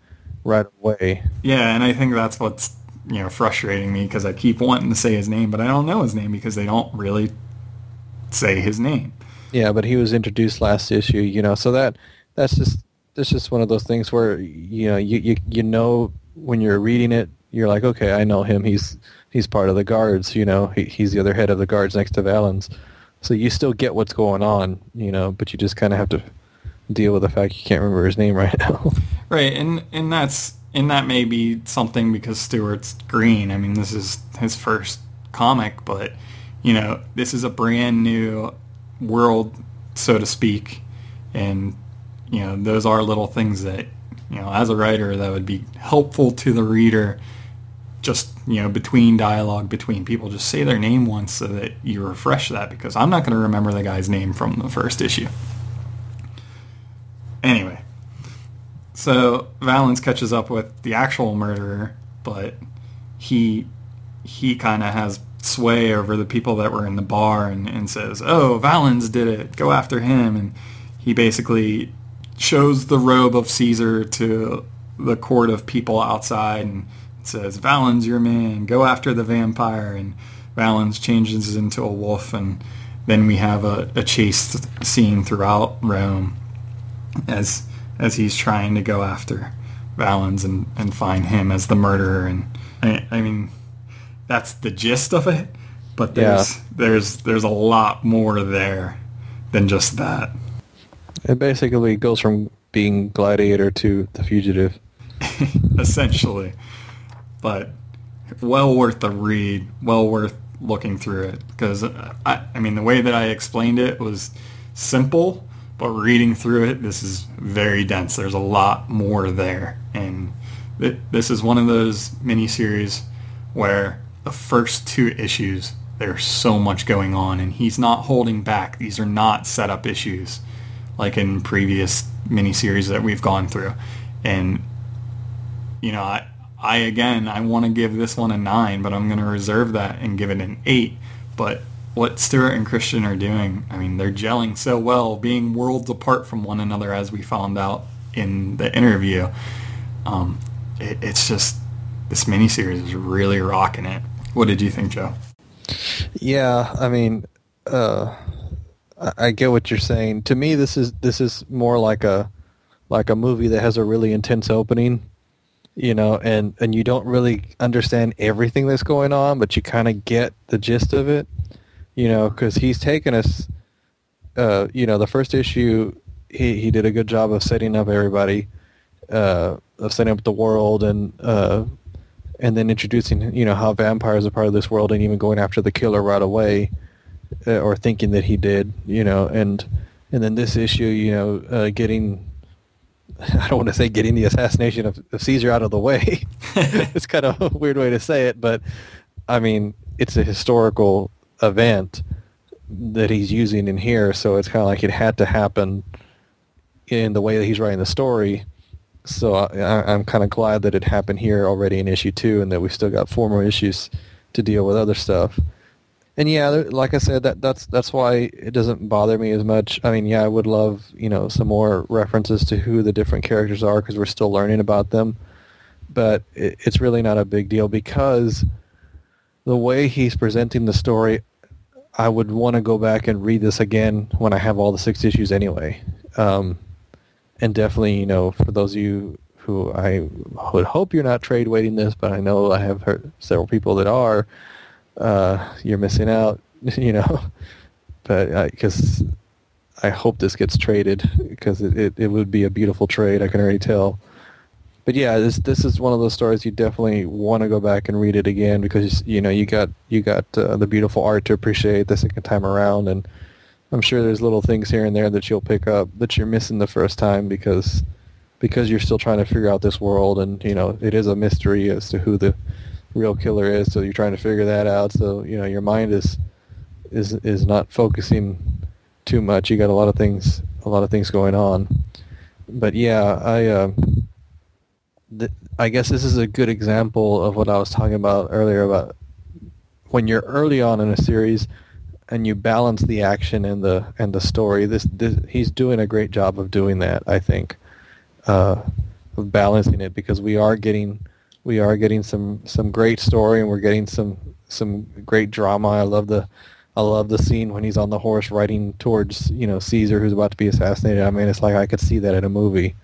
right away. Yeah, and I think that's what's you know frustrating me because I keep wanting to say his name, but I don't know his name because they don't really say his name. Yeah, but he was introduced last issue, you know, so that that's just that's just one of those things where you know you you, you know when you're reading it, you're like, okay, I know him. He's he's part of the guards. You know, he, he's the other head of the guards next to Valens. So you still get what's going on, you know, but you just kind of have to deal with the fact you can't remember his name right now. right, and and that's and that may be something because Stewart's green. I mean, this is his first comic, but you know, this is a brand new world, so to speak, and you know, those are little things that you know, as a writer, that would be helpful to the reader. Just you know, between dialogue between people, just say their name once so that you refresh that because I'm not going to remember the guy's name from the first issue. Anyway, so Valens catches up with the actual murderer, but he he kind of has sway over the people that were in the bar and, and says, "Oh, Valens did it. Go after him." And he basically shows the robe of Caesar to the court of people outside and says, Valens, your man, go after the vampire. And Valens changes into a wolf and then we have a, a chase scene throughout Rome as as he's trying to go after Valens and, and find him as the murderer. And I, I mean, that's the gist of it. But there's yeah. there's there's a lot more there than just that. It basically goes from being Gladiator to The Fugitive. Essentially. But well worth the read, well worth looking through it. Because, I, I mean, the way that I explained it was simple, but reading through it, this is very dense. There's a lot more there. And it, this is one of those miniseries where the first two issues, there's so much going on, and he's not holding back. These are not setup issues like in previous miniseries that we've gone through. And, you know, I, I again, I want to give this one a 9, but I'm going to reserve that and give it an 8. But what Stuart and Christian are doing, I mean, they're gelling so well, being worlds apart from one another, as we found out in the interview. Um, it, it's just, this miniseries is really rocking it. What did you think, Joe? Yeah, I mean, uh, I get what you're saying. To me, this is this is more like a like a movie that has a really intense opening, you know, and and you don't really understand everything that's going on, but you kind of get the gist of it, you know, because he's taken us. Uh, you know, the first issue, he he did a good job of setting up everybody, uh, of setting up the world and. Uh, and then introducing, you know, how vampires are part of this world, and even going after the killer right away uh, or thinking that he did, you know, and and then this issue, you know, uh, getting I don't want to say getting the assassination of, of Caesar out of the way. it's kind of a weird way to say it, but I mean, it's a historical event that he's using in here, so it's kind of like it had to happen in the way that he's writing the story. So I, I'm kind of glad that it happened here already in issue two, and that we still got four more issues to deal with other stuff and yeah, like I said, that that's that's why it doesn't bother me as much. I mean, yeah, I would love you know some more references to who the different characters are because we're still learning about them, but it, it's really not a big deal because the way he's presenting the story, I would want to go back and read this again when I have all the six issues anyway. Um, and definitely, you know, for those of you who I would hope you're not trade waiting this, but I know I have heard several people that are uh, you're missing out, you know. But because I hope this gets traded because it, it, it would be a beautiful trade. I can already tell. But yeah, this this is one of those stories you definitely want to go back and read it again because you know you got you got uh, the beautiful art to appreciate the second time around, and I'm sure there's little things here and there that you'll pick up that you're missing the first time because because you're still trying to figure out this world, and you know it is a mystery as to who the real killer is. So you're trying to figure that out. So you know your mind is is is not focusing too much. You got a lot of things a lot of things going on. But yeah, I uh, I guess this is a good example of what I was talking about earlier about when you're early on in a series and you balance the action and the and the story. This, this he's doing a great job of doing that. I think uh, of balancing it because we are getting we are getting some some great story and we're getting some some great drama. I love the I love the scene when he's on the horse riding towards you know Caesar who's about to be assassinated. I mean, it's like I could see that in a movie.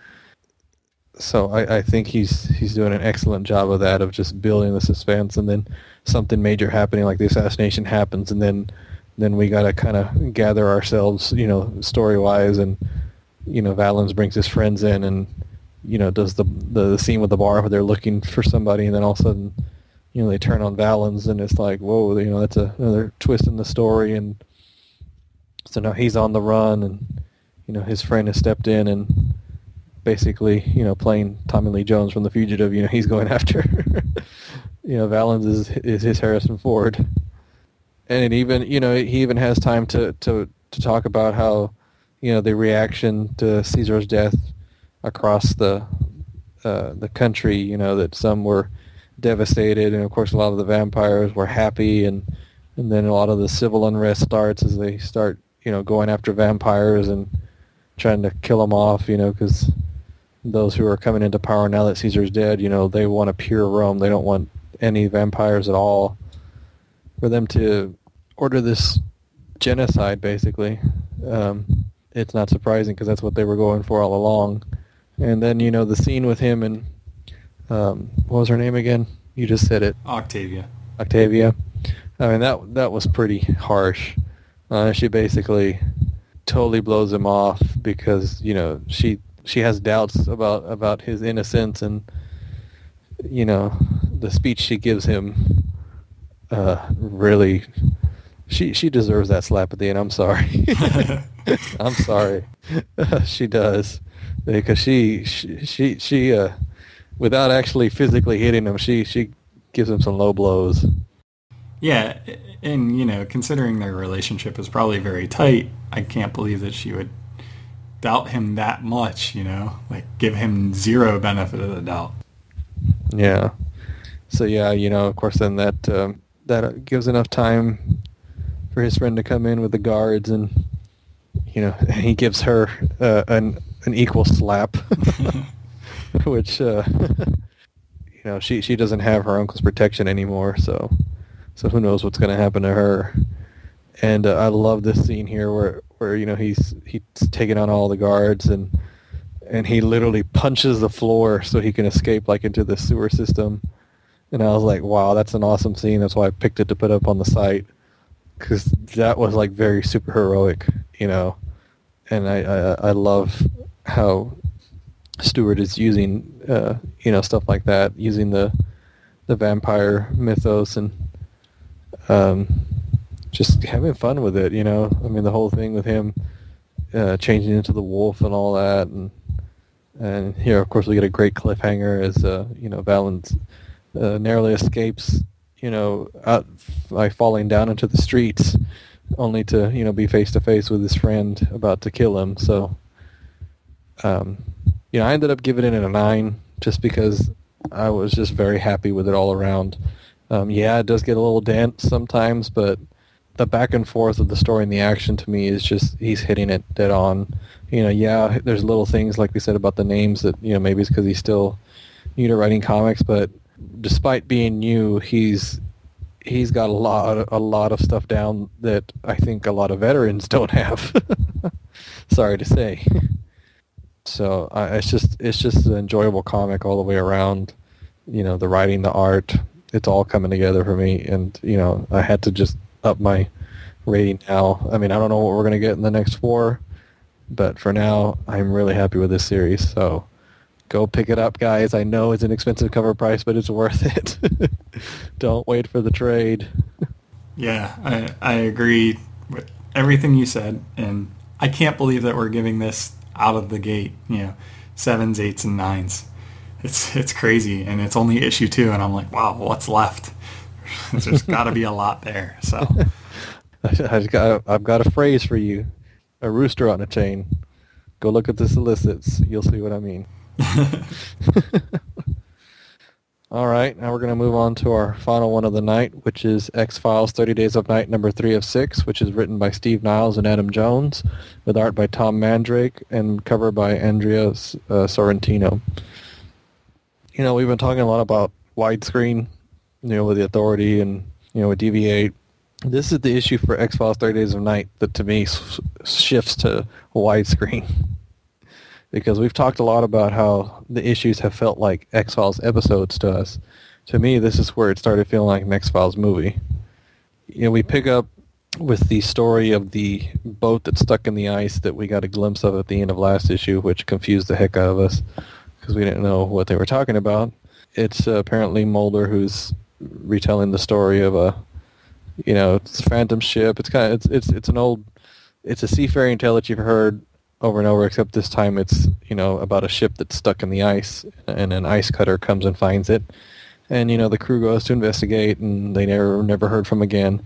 So I, I think he's he's doing an excellent job of that of just building the suspense and then something major happening like the assassination happens and then then we got to kind of gather ourselves you know story wise and you know Valens brings his friends in and you know does the the scene with the bar where they're looking for somebody and then all of a sudden you know they turn on Valens and it's like whoa you know that's a, another twist in the story and so now he's on the run and you know his friend has stepped in and basically you know playing Tommy Lee Jones from The Fugitive you know he's going after you know Valens is is his Harrison Ford. And even you know he even has time to to to talk about how you know the reaction to Caesar's death across the uh, the country you know that some were devastated, and of course a lot of the vampires were happy, and and then a lot of the civil unrest starts as they start, you know, going after vampires and trying to kill them off, you know, because those who are coming into power now that Caesar's dead, you know, they want a pure Rome. They don't want any vampires at all. For them to order this genocide, basically, um, it's not surprising because that's what they were going for all along. And then, you know, the scene with him and um, what was her name again? You just said it. Octavia. Octavia. I mean that that was pretty harsh. Uh, she basically totally blows him off because you know she she has doubts about about his innocence and you know the speech she gives him uh, really she she deserves that slap at the end. I'm sorry. I'm sorry. she does because she she she, she uh, without actually physically hitting him, she she gives him some low blows. Yeah, and you know, considering their relationship is probably very tight, I can't believe that she would doubt him that much. You know, like give him zero benefit of the doubt. Yeah. So yeah, you know, of course, then that um, that gives enough time for his friend to come in with the guards, and you know, he gives her uh, an an equal slap. which uh, you know she she doesn't have her uncle's protection anymore, so so who knows what's going to happen to her. And uh, I love this scene here where where you know he's he's taking on all the guards and and he literally punches the floor so he can escape like into the sewer system. And I was like, wow, that's an awesome scene. That's why I picked it to put up on the site because that was like very super heroic, you know. And I, I I love how Stewart is using, uh, you know, stuff like that, using the the vampire mythos and um, just having fun with it. You know, I mean, the whole thing with him uh, changing into the wolf and all that, and and here, of course, we get a great cliffhanger as uh, you know Valens uh, narrowly escapes, you know, out by falling down into the streets, only to you know be face to face with his friend about to kill him. So. Um, you know, I ended up giving it a nine just because I was just very happy with it all around. Um, yeah, it does get a little dense sometimes, but the back and forth of the story and the action to me is just he's hitting it dead on. You know, yeah, there's little things like we said about the names that you know maybe it's because he's still new to writing comics, but despite being new, he's he's got a lot a lot of stuff down that I think a lot of veterans don't have. Sorry to say. So uh, it's just it's just an enjoyable comic all the way around. You know, the writing, the art, it's all coming together for me. And you know, I had to just up my rating now. I mean, I don't know what we're gonna get in the next four, but for now, I'm really happy with this series. So go pick it up, guys. I know it's an expensive cover price, but it's worth it. don't wait for the trade. Yeah, I I agree with everything you said, and I can't believe that we're giving this out of the gate, you know, sevens, eights, and nines. It's it's crazy, and it's only issue two, and I'm like, wow, what's left? There's got to be a lot there. So I've got I've got a phrase for you, a rooster on a chain. Go look at the solicits. You'll see what I mean. All right, now we're going to move on to our final one of the night, which is X-Files 30 Days of Night number 3 of 6, which is written by Steve Niles and Adam Jones, with art by Tom Mandrake and cover by Andrea uh, Sorrentino. You know, we've been talking a lot about widescreen, you know, with the Authority and, you know, with DV8. This is the issue for X-Files 30 Days of Night that, to me, shifts to widescreen because we've talked a lot about how the issues have felt like X-Files episodes to us. To me, this is where it started feeling like an X-Files movie. You know, we pick up with the story of the boat that's stuck in the ice that we got a glimpse of at the end of last issue, which confused the heck out of us because we didn't know what they were talking about. It's uh, apparently Mulder who's retelling the story of a, you know, it's a phantom ship. It's kind of it's it's it's an old, it's a seafaring tale that you've heard over and over, except this time it's you know about a ship that's stuck in the ice, and an ice cutter comes and finds it, and you know the crew goes to investigate, and they never never heard from again.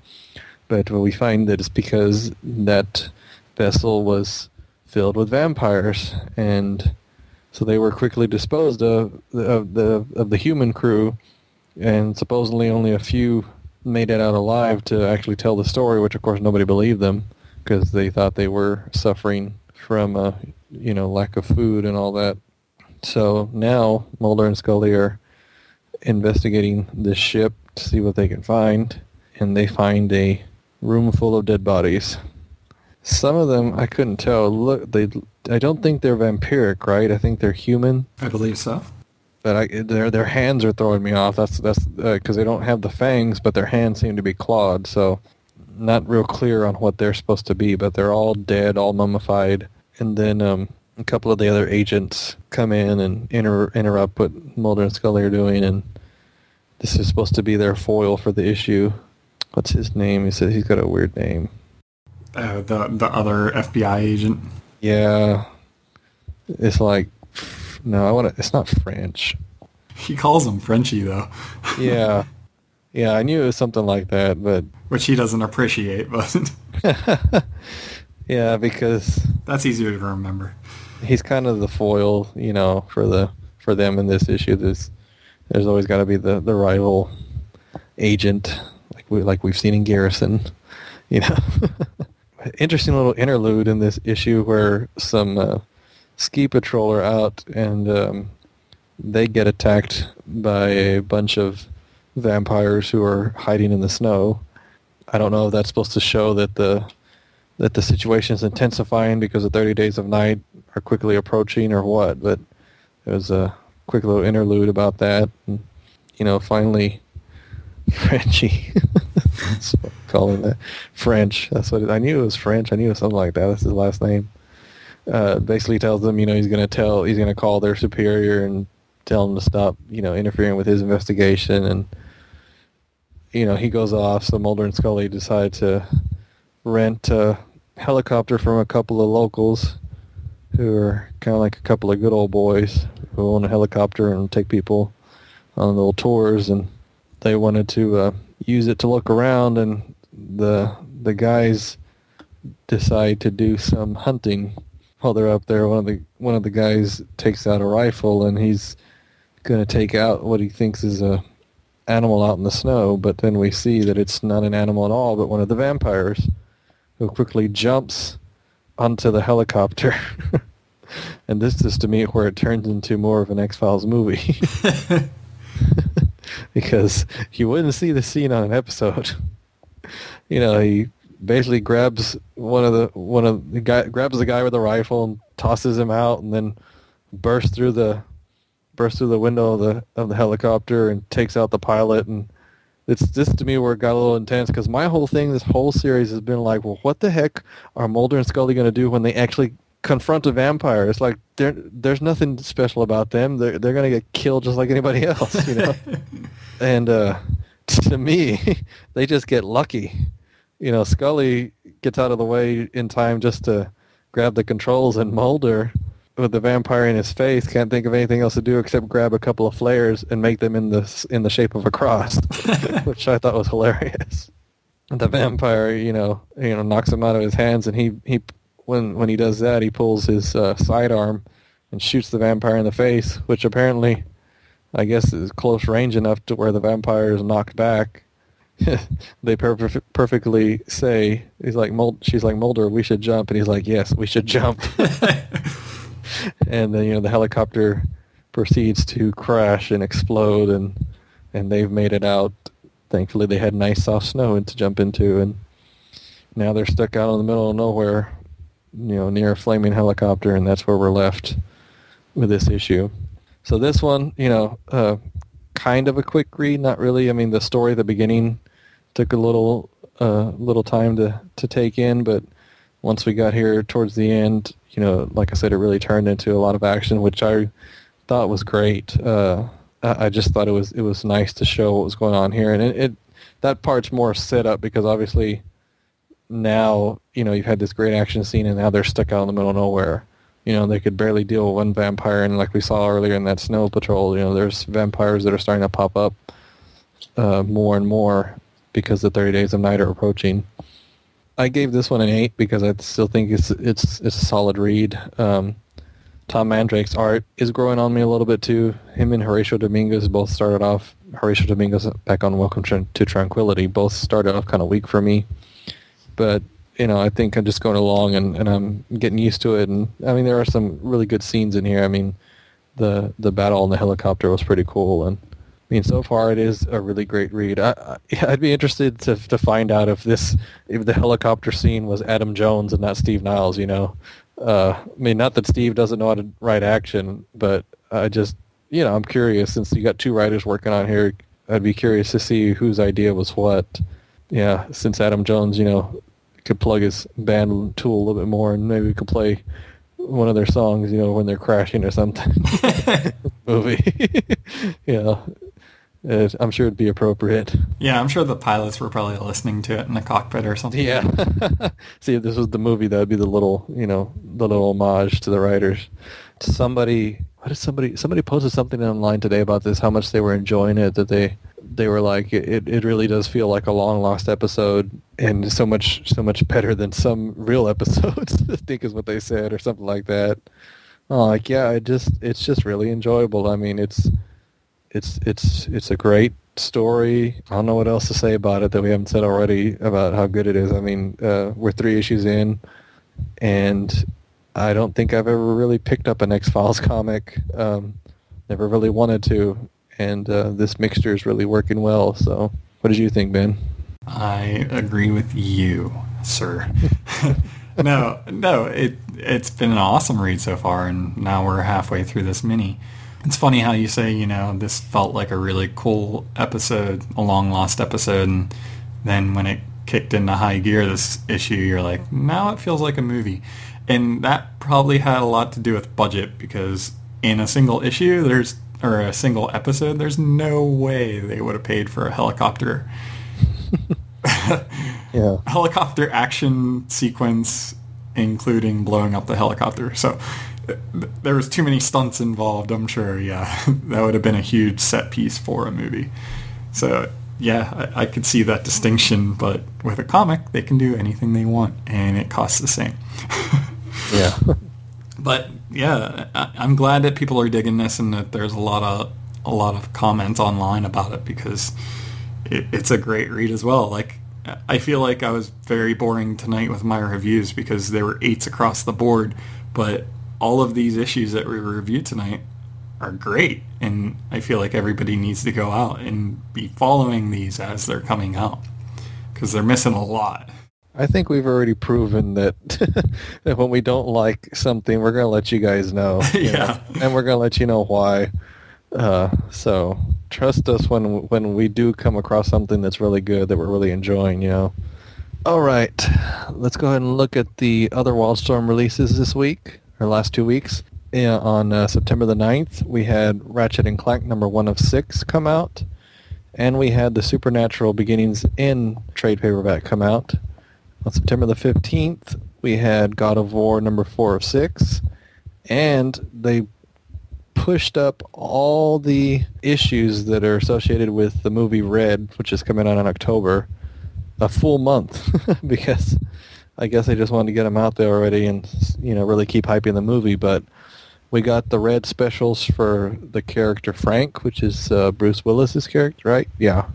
But we find that it's because that vessel was filled with vampires, and so they were quickly disposed of of the of the human crew, and supposedly only a few made it out alive to actually tell the story, which of course nobody believed them because they thought they were suffering from a you know lack of food and all that. So now Mulder and Scully are investigating this ship to see what they can find, and they find a room full of dead bodies. Some of them I couldn't tell. Look, they I don't think they're vampiric, right? I think they're human. I believe so. But I, their their hands are throwing me off. That's that's because uh, they don't have the fangs, but their hands seem to be clawed. So not real clear on what they're supposed to be, but they're all dead, all mummified. And then um, a couple of the other agents come in and inter- interrupt what Mulder and Scully are doing, and this is supposed to be their foil for the issue. What's his name? He said he's got a weird name. Uh, the the other FBI agent. Yeah, it's like no, I want to. It's not French. He calls him Frenchy though. yeah, yeah, I knew it was something like that, but which he doesn't appreciate, but yeah, because that's easier to remember. He's kind of the foil, you know, for the for them in this issue. There's there's always got to be the the rival agent, like we like we've seen in Garrison, you know. Interesting little interlude in this issue where some uh, ski patrol out and um, they get attacked by a bunch of vampires who are hiding in the snow. I don't know if that's supposed to show that the that the situation is intensifying because the 30 days of night are quickly approaching or what, but there was a quick little interlude about that. And, you know, finally, Frenchy, calling that French. That's what it, I knew it was French. I knew it was something like that. That's his last name. Uh, basically tells them, you know, he's going to tell, he's going to call their superior and tell them to stop, you know, interfering with his investigation. And you know, he goes off, so Mulder and Scully decide to rent a helicopter from a couple of locals who are kind of like a couple of good old boys who own a helicopter and take people on little tours, and they wanted to uh, use it to look around, and the the guys decide to do some hunting while they're up there. One of the one of the guys takes out a rifle, and he's going to take out what he thinks is a animal out in the snow, but then we see that it's not an animal at all, but one of the vampires who quickly jumps onto the helicopter. and this is to me where it turns into more of an X-Files movie. because you wouldn't see the scene on an episode. you know, he basically grabs one of the one of the guy grabs the guy with the rifle and tosses him out and then bursts through the bursts through the window of the of the helicopter and takes out the pilot. And it's this to me where it got a little intense because my whole thing this whole series has been like well what the heck are mulder and scully going to do when they actually confront a vampire? It's like there there's nothing special about them. They're, they're going to get killed just like anybody else you know? And uh, to me they just get lucky you know scully gets out of the way in time just to grab the controls and mulder with the vampire in his face, can't think of anything else to do except grab a couple of flares and make them in the in the shape of a cross, which I thought was hilarious. The vampire, you know, you know, knocks him out of his hands, and he he when when he does that, he pulls his uh, sidearm and shoots the vampire in the face, which apparently, I guess, is close range enough to where the vampire is knocked back. they per- perfectly say he's like she's like Mulder, we should jump, and he's like, yes, we should jump. and then you know the helicopter proceeds to crash and explode, and and they've made it out. Thankfully, they had nice soft snow to jump into, and now they're stuck out in the middle of nowhere, you know, near a flaming helicopter, and that's where we're left with this issue. So this one, you know, uh, kind of a quick read, not really. I mean, the story the beginning took a little uh, little time to to take in, but once we got here towards the end, you know, like I said, it really turned into a lot of action, which I thought was great. Uh, I just thought it was it was nice to show what was going on here, and it, it that part's more set up because obviously now you know you've had this great action scene, and now they're stuck out in the middle of nowhere. You know, they could barely deal with one vampire, and like we saw earlier in that snow patrol, you know, there's vampires that are starting to pop up uh, more and more because the 30 days of night are approaching. I gave this one an eight because I still think it's it's it's a solid read. Um, Tom Mandrake's art is growing on me a little bit too. Him and Horacio Domingues both started off. Horacio Domingues back on Welcome to Tranquility both started off kind of weak for me, but you know I think I'm just going along and, and I'm getting used to it. And I mean there are some really good scenes in here. I mean the the battle on the helicopter was pretty cool and I mean, so far it is a really great read. I, would be interested to to find out if this if the helicopter scene was Adam Jones and not Steve Niles. You know, uh, I mean, not that Steve doesn't know how to write action, but I just you know I'm curious since you got two writers working on here. I'd be curious to see whose idea was what. Yeah, since Adam Jones, you know, could plug his band tool a little bit more, and maybe we could play one of their songs, you know, when they're crashing or something. movie. know, it, I'm sure it'd be appropriate. Yeah, I'm sure the pilots were probably listening to it in the cockpit or something. Yeah. See, if this was the movie, that would be the little, you know, the little homage to the writers. to Somebody, what did somebody, somebody posted something online today about this, how much they were enjoying it, that they, they were like, it, it really does feel like a long lost episode and so much, so much better than some real episodes, I think is what they said or something like that. Oh, like, yeah, it just, it's just really enjoyable. I mean, it's, it's it's it's a great story. I don't know what else to say about it that we haven't said already about how good it is. I mean, uh, we're three issues in, and I don't think I've ever really picked up an X Files comic. Um, never really wanted to, and uh, this mixture is really working well. So, what did you think, Ben? I agree with you, sir. no, no, it it's been an awesome read so far, and now we're halfway through this mini. It's funny how you say, you know, this felt like a really cool episode, a long lost episode, and then when it kicked into high gear this issue, you're like, now it feels like a movie. And that probably had a lot to do with budget because in a single issue, there's or a single episode, there's no way they would have paid for a helicopter. yeah. Helicopter action sequence including blowing up the helicopter. So there was too many stunts involved. I'm sure. Yeah, that would have been a huge set piece for a movie. So yeah, I, I, could see that distinction. But with a comic, they can do anything they want, and it costs the same. yeah. But yeah, I, I'm glad that people are digging this, and that there's a lot of a lot of comments online about it because it, it's a great read as well. Like I feel like I was very boring tonight with my reviews because there were eights across the board, but all of these issues that we reviewed tonight are great. And I feel like everybody needs to go out and be following these as they're coming out because they're missing a lot. I think we've already proven that that when we don't like something, we're going to let you guys know. You yeah. Know? And we're going to let you know why. Uh, so trust us when when we do come across something that's really good that we're really enjoying, you know. All right, let's go ahead and look at the other Wildstorm releases this week our last two weeks. Yeah, on uh, September the 9th, we had Ratchet and Clank number one of six come out, and we had the Supernatural Beginnings in trade paperback come out. On September the 15th, we had God of War number four of six, and they pushed up all the issues that are associated with the movie Red, which is coming out in October, a full month because I guess they just wanted to get them out there already and you know really keep hyping the movie. But we got the Red specials for the character Frank, which is uh, Bruce Willis's character, right? Yeah.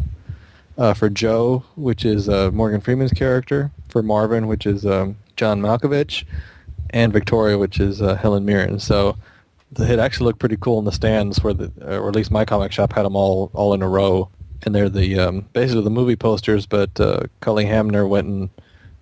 Uh, for Joe, which is uh, Morgan Freeman's character. For Marvin, which is um, John Malkovich, and Victoria, which is uh, Helen Mirren. So it actually looked pretty cool in the stands, where the, or at least my comic shop had them all all in a row, and they're the um, basically the movie posters. But uh, Cully Hamner went and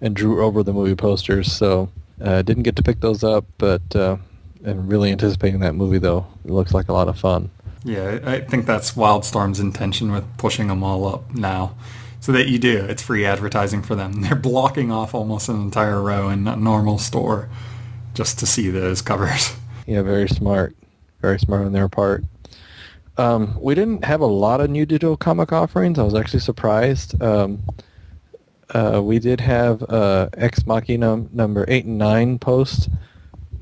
and drew over the movie posters, so uh, didn't get to pick those up, but uh, I'm really anticipating that movie though. It looks like a lot of fun. Yeah, I think that's Wildstorm's intention with pushing them all up now. So that you do. It's free advertising for them. They're blocking off almost an entire row in a normal store just to see those covers. Yeah, very smart. Very smart on their part. Um, we didn't have a lot of new digital comic offerings. I was actually surprised. Um, uh, we did have uh, Ex Machina number 8 and 9 post.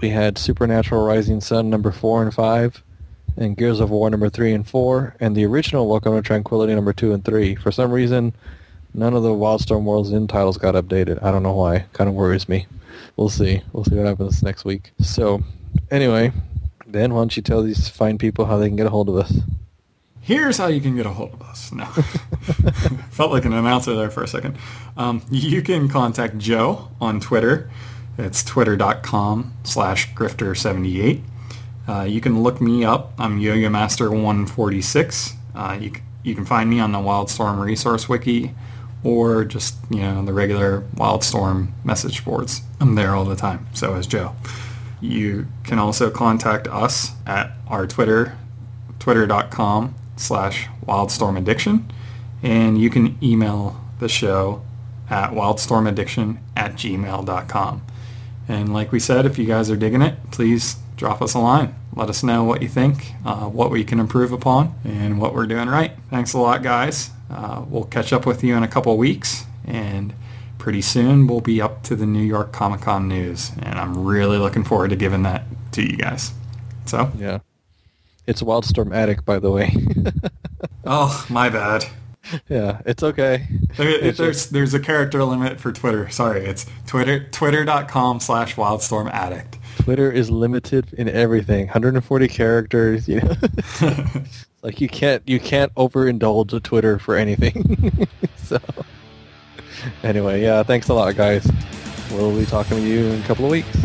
We had Supernatural Rising Sun number 4 and 5, and Gears of War number 3 and 4, and the original Welcome to Tranquility number 2 and 3. For some reason, none of the Wildstorm World's End titles got updated. I don't know why. Kind of worries me we'll see. We'll see what happens next week. So, anyway, Dan, why don't you tell these fine people how they can get a hold of us? Here's how you can get a hold of us. No, felt like an announcer there for a second. Um, you can contact Joe on Twitter. It's twitter.com slash grifter78. Uh, you can look me up. I'm Yo-Yo Master 146. Uh, you, you can find me on the Wildstorm Resource Wiki or just, you know, the regular Wildstorm message boards. I'm there all the time. So is Joe. You can also contact us at our Twitter, twitter.com slash wildstormaddiction. And you can email the show at wildstormaddiction at gmail.com. And like we said, if you guys are digging it, please drop us a line. Let us know what you think, uh, what we can improve upon, and what we're doing right. Thanks a lot, guys. Uh, we'll catch up with you in a couple weeks, and pretty soon we'll be up to the New York Comic Con news, and I'm really looking forward to giving that to you guys. So yeah, it's Wildstorm Addict, by the way. oh, my bad. Yeah, it's okay. There, there's there's a character limit for Twitter. Sorry, it's Twitter twitter.com slash Wildstorm Addict. Twitter is limited in everything. 140 characters. You know, like you can't you can't overindulge with Twitter for anything. so anyway, yeah, thanks a lot, guys. We'll be talking to you in a couple of weeks.